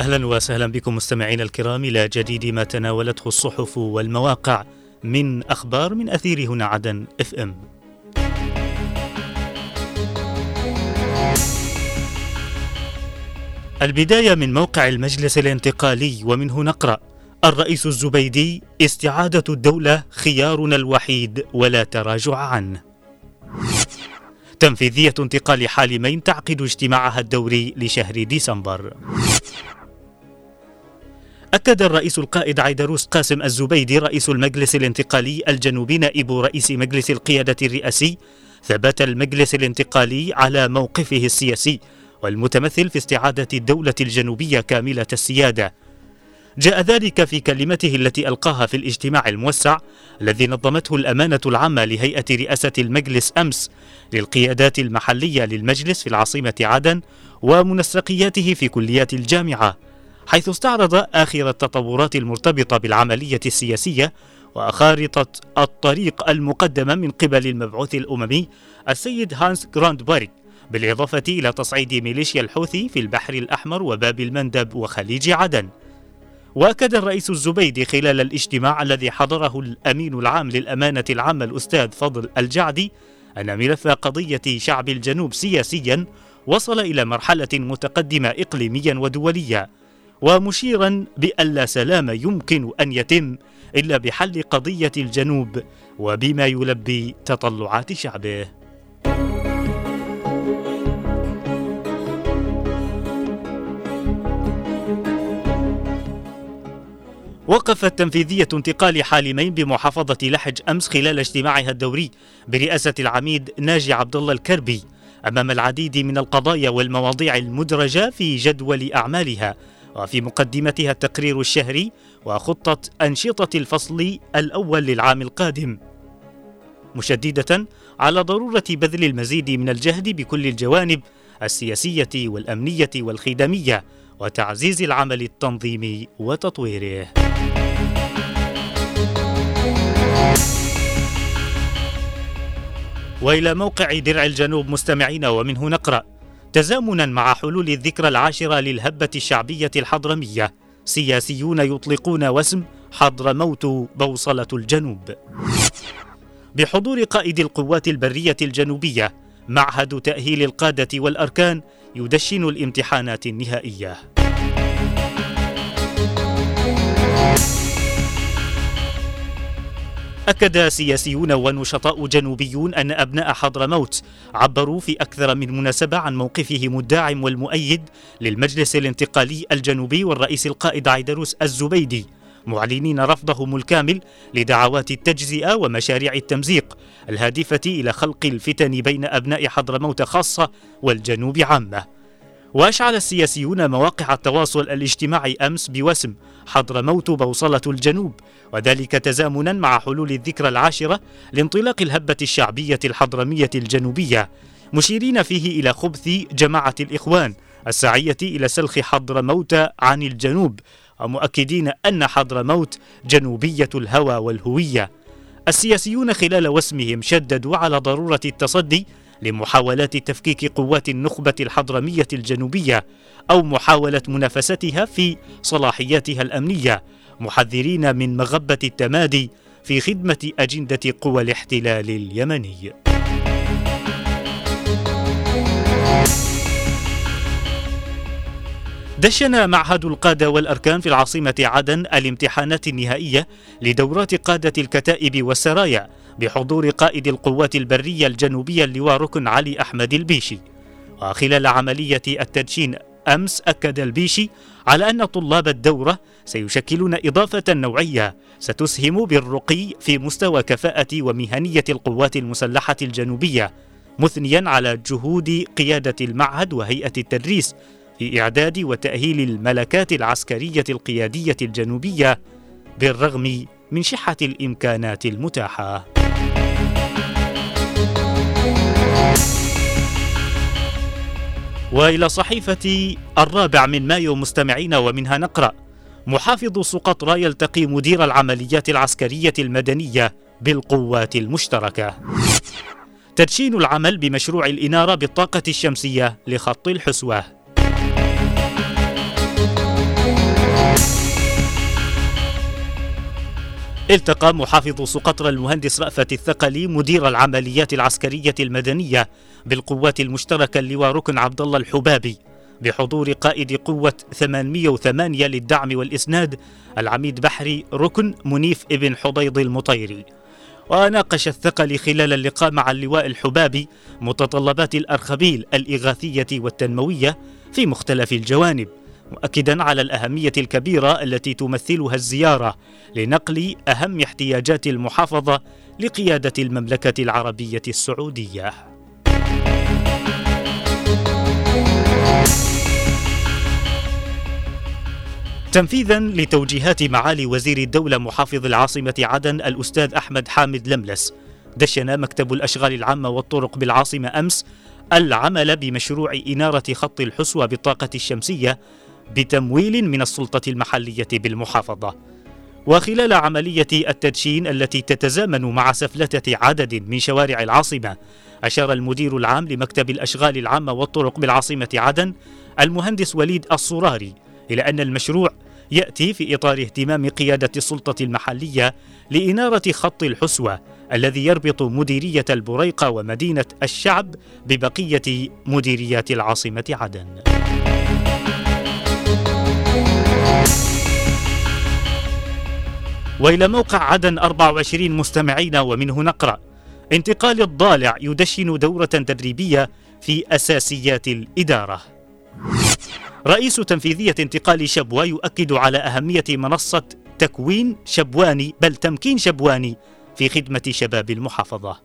أهلا وسهلا بكم مستمعينا الكرام إلى جديد ما تناولته الصحف والمواقع من أخبار من أثير هنا عدن إف إم. البداية من موقع المجلس الانتقالي ومنه نقرأ الرئيس الزبيدي استعادة الدولة خيارنا الوحيد ولا تراجع عنه. تنفيذية انتقال حالمين تعقد اجتماعها الدوري لشهر ديسمبر. أكد الرئيس القائد عيدروس قاسم الزبيدي رئيس المجلس الانتقالي الجنوبي نائب رئيس مجلس القيادة الرئاسي ثبت المجلس الانتقالي على موقفه السياسي والمتمثل في استعادة الدولة الجنوبية كاملة السيادة. جاء ذلك في كلمته التي ألقاها في الاجتماع الموسع الذي نظمته الأمانة العامة لهيئة رئاسة المجلس أمس للقيادات المحلية للمجلس في العاصمة عدن ومنسقياته في كليات الجامعة. حيث استعرض آخر التطورات المرتبطة بالعملية السياسية وخارطة الطريق المقدمة من قبل المبعوث الأممي السيد هانس جراندبارغ بالإضافة إلى تصعيد ميليشيا الحوثي في البحر الأحمر وباب المندب وخليج عدن. وأكد الرئيس الزبيدي خلال الاجتماع الذي حضره الأمين العام للأمانة العامة الأستاذ فضل الجعدي أن ملف قضية شعب الجنوب سياسيا وصل إلى مرحلة متقدمة اقليميا ودوليا. ومشيرا بأن لا سلام يمكن أن يتم إلا بحل قضية الجنوب وبما يلبي تطلعات شعبه. وقفت تنفيذية انتقال حالمين بمحافظة لحج أمس خلال اجتماعها الدوري برئاسة العميد ناجي عبد الله الكربي أمام العديد من القضايا والمواضيع المدرجة في جدول أعمالها وفي مقدمتها التقرير الشهري وخطة أنشطة الفصل الأول للعام القادم مشددة على ضرورة بذل المزيد من الجهد بكل الجوانب السياسية والأمنية والخدمية وتعزيز العمل التنظيمي وتطويره. وإلى موقع درع الجنوب مستمعين ومنه نقرأ تزامنا مع حلول الذكرى العاشرة للهبة الشعبية الحضرمية. سياسيون يطلقون وسم حضرموت بوصلة الجنوب. بحضور قائد القوات البرية الجنوبية معهد تأهيل القادة والأركان يدشن الامتحانات النهائية. أكد سياسيون ونشطاء جنوبيون أن أبناء حضرموت عبروا في أكثر من مناسبة عن موقفهم الداعم والمؤيد للمجلس الانتقالي الجنوبي والرئيس القائد عيدروس الزبيدي معلنين رفضهم الكامل لدعوات التجزئة ومشاريع التمزيق الهادفة إلى خلق الفتن بين أبناء حضرموت خاصة والجنوب عامة. وأشعل السياسيون مواقع التواصل الاجتماعي أمس بوسم حضرموت بوصلة الجنوب وذلك تزامنا مع حلول الذكرى العاشرة لانطلاق الهبة الشعبية الحضرمية الجنوبية. مشيرين فيه إلى خبث جماعة الإخوان السعية إلى سلخ حضرموت عن الجنوب ومؤكدين أن حضرموت جنوبية الهوى والهوية. السياسيون خلال وسمهم شددوا على ضرورة التصدي لمحاولات تفكيك قوات النخبة الحضرمية الجنوبية أو محاولة منافستها في صلاحياتها الأمنية محذرين من مغبة التمادي في خدمة أجندة قوى الاحتلال اليمني. دشن معهد القادة والأركان في العاصمة عدن الامتحانات النهائية لدورات قادة الكتائب والسرايا بحضور قائد القوات البرية الجنوبية اللواء ركن علي أحمد البيشي وخلال عملية التدشين أمس أكد البيشي على أن طلاب الدورة سيشكلون إضافة نوعية ستسهم بالرقي في مستوى كفاءة ومهنية القوات المسلحة الجنوبية مثنيا على جهود قيادة المعهد وهيئة التدريس في إعداد وتأهيل الملكات العسكرية القيادية الجنوبية بالرغم من شحة الإمكانات المتاحة. وإلى صحيفة الرابع من مايو مستمعين ومنها نقرأ محافظ سقطرى يلتقي مدير العمليات العسكرية المدنية بالقوات المشتركة تدشين العمل بمشروع الإنارة بالطاقة الشمسية لخط الحسوة. التقى محافظ سقطرى المهندس رأفت الثقلي مدير العمليات العسكرية المدنية بالقوات المشتركة اللواء ركن عبد الله الحبابي بحضور قائد قوة 808 للدعم والإسناد العميد بحري ركن منيف ابن حضيض المطيري. وناقش الثقل خلال اللقاء مع اللواء الحبابي متطلبات الأرخبيل الإغاثية والتنموية في مختلف الجوانب. مؤكدا على الأهمية الكبيرة التي تمثلها الزيارة لنقل أهم احتياجات المحافظة لقيادة المملكة العربية السعودية. تنفيذا لتوجيهات معالي وزير الدولة محافظ العاصمة عدن الأستاذ أحمد حامد لملس دشن مكتب الأشغال العامة والطرق بالعاصمة أمس العمل بمشروع إنارة خط الحسوى بالطاقة الشمسية بتمويل من السلطة المحلية بالمحافظة. وخلال عملية التدشين التي تتزامن مع سفلتة عدد من شوارع العاصمة، أشار المدير العام لمكتب الأشغال العامة والطرق بالعاصمة عدن المهندس وليد الصراري إلى أن المشروع يأتي في إطار اهتمام قيادة السلطة المحلية لإنارة خط الحسوة الذي يربط مديرية البريقة ومدينة الشعب ببقية مديريات العاصمة عدن. وإلى موقع عدن 24 مستمعين ومنه نقرأ. انتقال الضالع يدشن دورة تدريبية في أساسيات الإدارة. رئيس تنفيذية انتقال شبوة يؤكد على أهمية منصة تكوين شبواني بل تمكين شبواني في خدمة شباب المحافظة.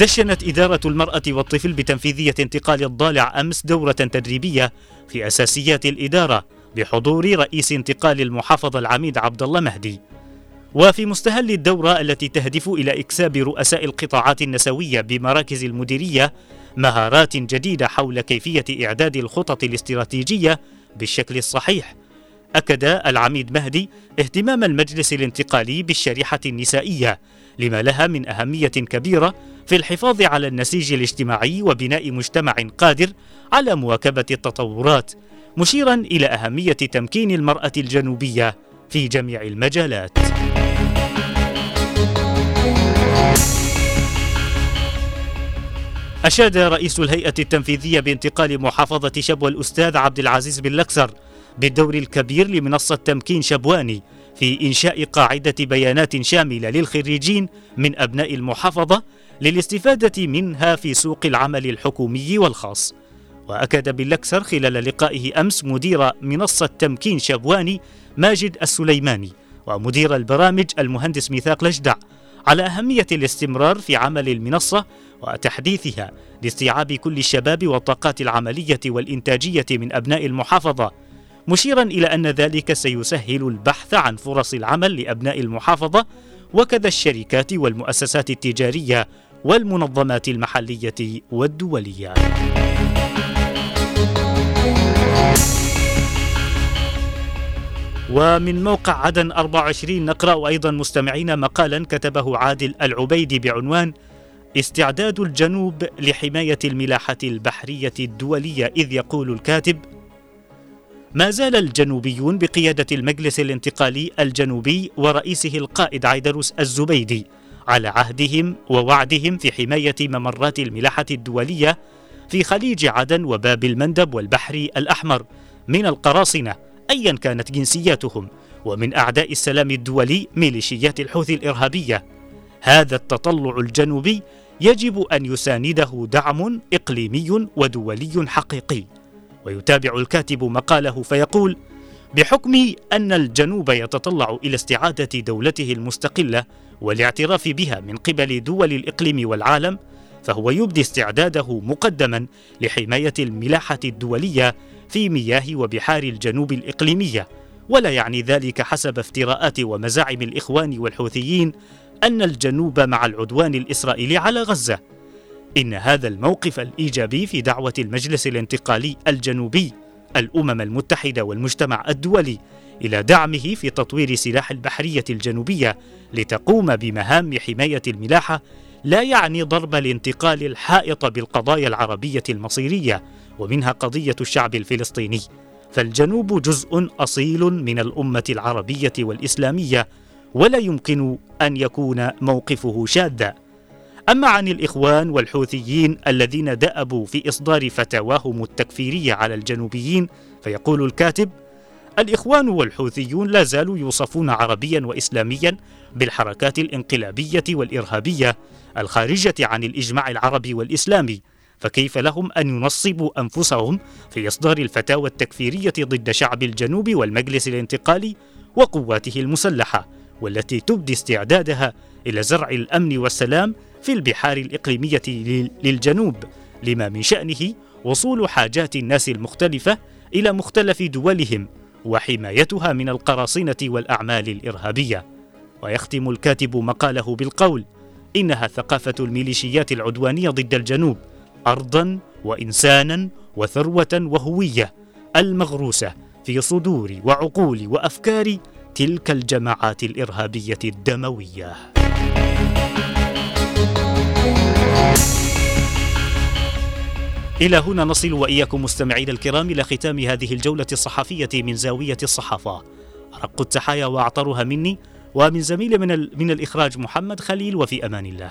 دشنت إدارة المرأة والطفل بتنفيذية انتقال الضالع أمس دورة تدريبية في أساسيات الإدارة بحضور رئيس انتقال المحافظة العميد عبد الله مهدي. وفي مستهل الدورة التي تهدف إلى إكساب رؤساء القطاعات النسوية بمراكز المديرية مهارات جديدة حول كيفية إعداد الخطط الاستراتيجية بالشكل الصحيح. أكد العميد مهدي اهتمام المجلس الانتقالي بالشريحة النسائية لما لها من أهمية كبيرة في الحفاظ على النسيج الاجتماعي وبناء مجتمع قادر على مواكبة التطورات مشيرا إلى أهمية تمكين المرأة الجنوبية في جميع المجالات. أشاد رئيس الهيئة التنفيذية بانتقال محافظة شبوة الأستاذ عبد العزيز بن لكسر بالدور الكبير لمنصة تمكين شبواني في إنشاء قاعدة بيانات شاملة للخريجين من أبناء المحافظة للاستفادة منها في سوق العمل الحكومي والخاص. وأكد باللكسر خلال لقائه أمس مدير منصة تمكين شبواني ماجد السليماني ومدير البرامج المهندس ميثاق لجدع على أهمية الاستمرار في عمل المنصة وتحديثها لاستيعاب كل الشباب والطاقات العملية والإنتاجية من أبناء المحافظة مشيرا إلى أن ذلك سيسهل البحث عن فرص العمل لأبناء المحافظة وكذا الشركات والمؤسسات التجارية والمنظمات المحلية والدولية. ومن موقع عدن 24 نقرأ أيضا مستمعين مقالا كتبه عادل العبيدي بعنوان استعداد الجنوب لحماية الملاحة البحرية الدولية إذ يقول الكاتب ما زال الجنوبيون بقيادة المجلس الانتقالي الجنوبي ورئيسه القائد عيدروس الزبيدي على عهدهم ووعدهم في حماية ممرات الملاحة الدولية في خليج عدن وباب المندب والبحر الأحمر من القراصنة أيا كانت جنسياتهم ومن أعداء السلام الدولي ميليشيات الحوثي الإرهابية. هذا التطلع الجنوبي يجب أن يسانده دعم إقليمي ودولي حقيقي. ويتابع الكاتب مقاله فيقول بحكم أن الجنوب يتطلع إلى استعادة دولته المستقلة والاعتراف بها من قبل دول الإقليم والعالم فهو يبدي استعداده مقدما لحماية الملاحة الدولية في مياه وبحار الجنوب الإقليمية. ولا يعني ذلك حسب افتراءات ومزاعم الإخوان والحوثيين أن الجنوب مع العدوان الإسرائيلي على غزة. إن هذا الموقف الإيجابي في دعوة المجلس الانتقالي الجنوبي الأمم المتحدة والمجتمع الدولي إلى دعمه في تطوير سلاح البحرية الجنوبية لتقوم بمهام حماية الملاحة لا يعني ضرب الانتقال الحائط بالقضايا العربية المصيرية ومنها قضية الشعب الفلسطيني. فالجنوب جزء أصيل من الأمة العربية والإسلامية ولا يمكن أن يكون موقفه شاذا. أما عن الإخوان والحوثيين الذين دأبوا في إصدار فتاواهم التكفيرية على الجنوبيين فيقول الكاتب الإخوان والحوثيون لا زالوا يوصفون عربيا وإسلاميا بالحركات الانقلابية والإرهابية الخارجة عن الإجماع العربي والإسلامي فكيف لهم أن ينصبوا أنفسهم في إصدار الفتاوى التكفيرية ضد شعب الجنوب والمجلس الانتقالي وقواته المسلحة والتي تبدي استعدادها إلى زرع الأمن والسلام في البحار الإقليمية للجنوب لما من شأنه وصول حاجات الناس المختلفة إلى مختلف دولهم وحمايتها من القراصنة والأعمال الإرهابية. ويختم الكاتب مقاله بالقول إنها ثقافة الميليشيات العدوانية ضد الجنوب أرضا وإنسانا وثروة وهوية المغروسة في صدور وعقول وأفكار تلك الجماعات الإرهابية الدموية. إلى هنا نصل وإياكم مستمعينا الكرام إلى ختام هذه الجولة الصحفية من زاوية الصحافة. أرق التحايا وأعطرها مني ومن زميل من, من الإخراج محمد خليل وفي أمان الله.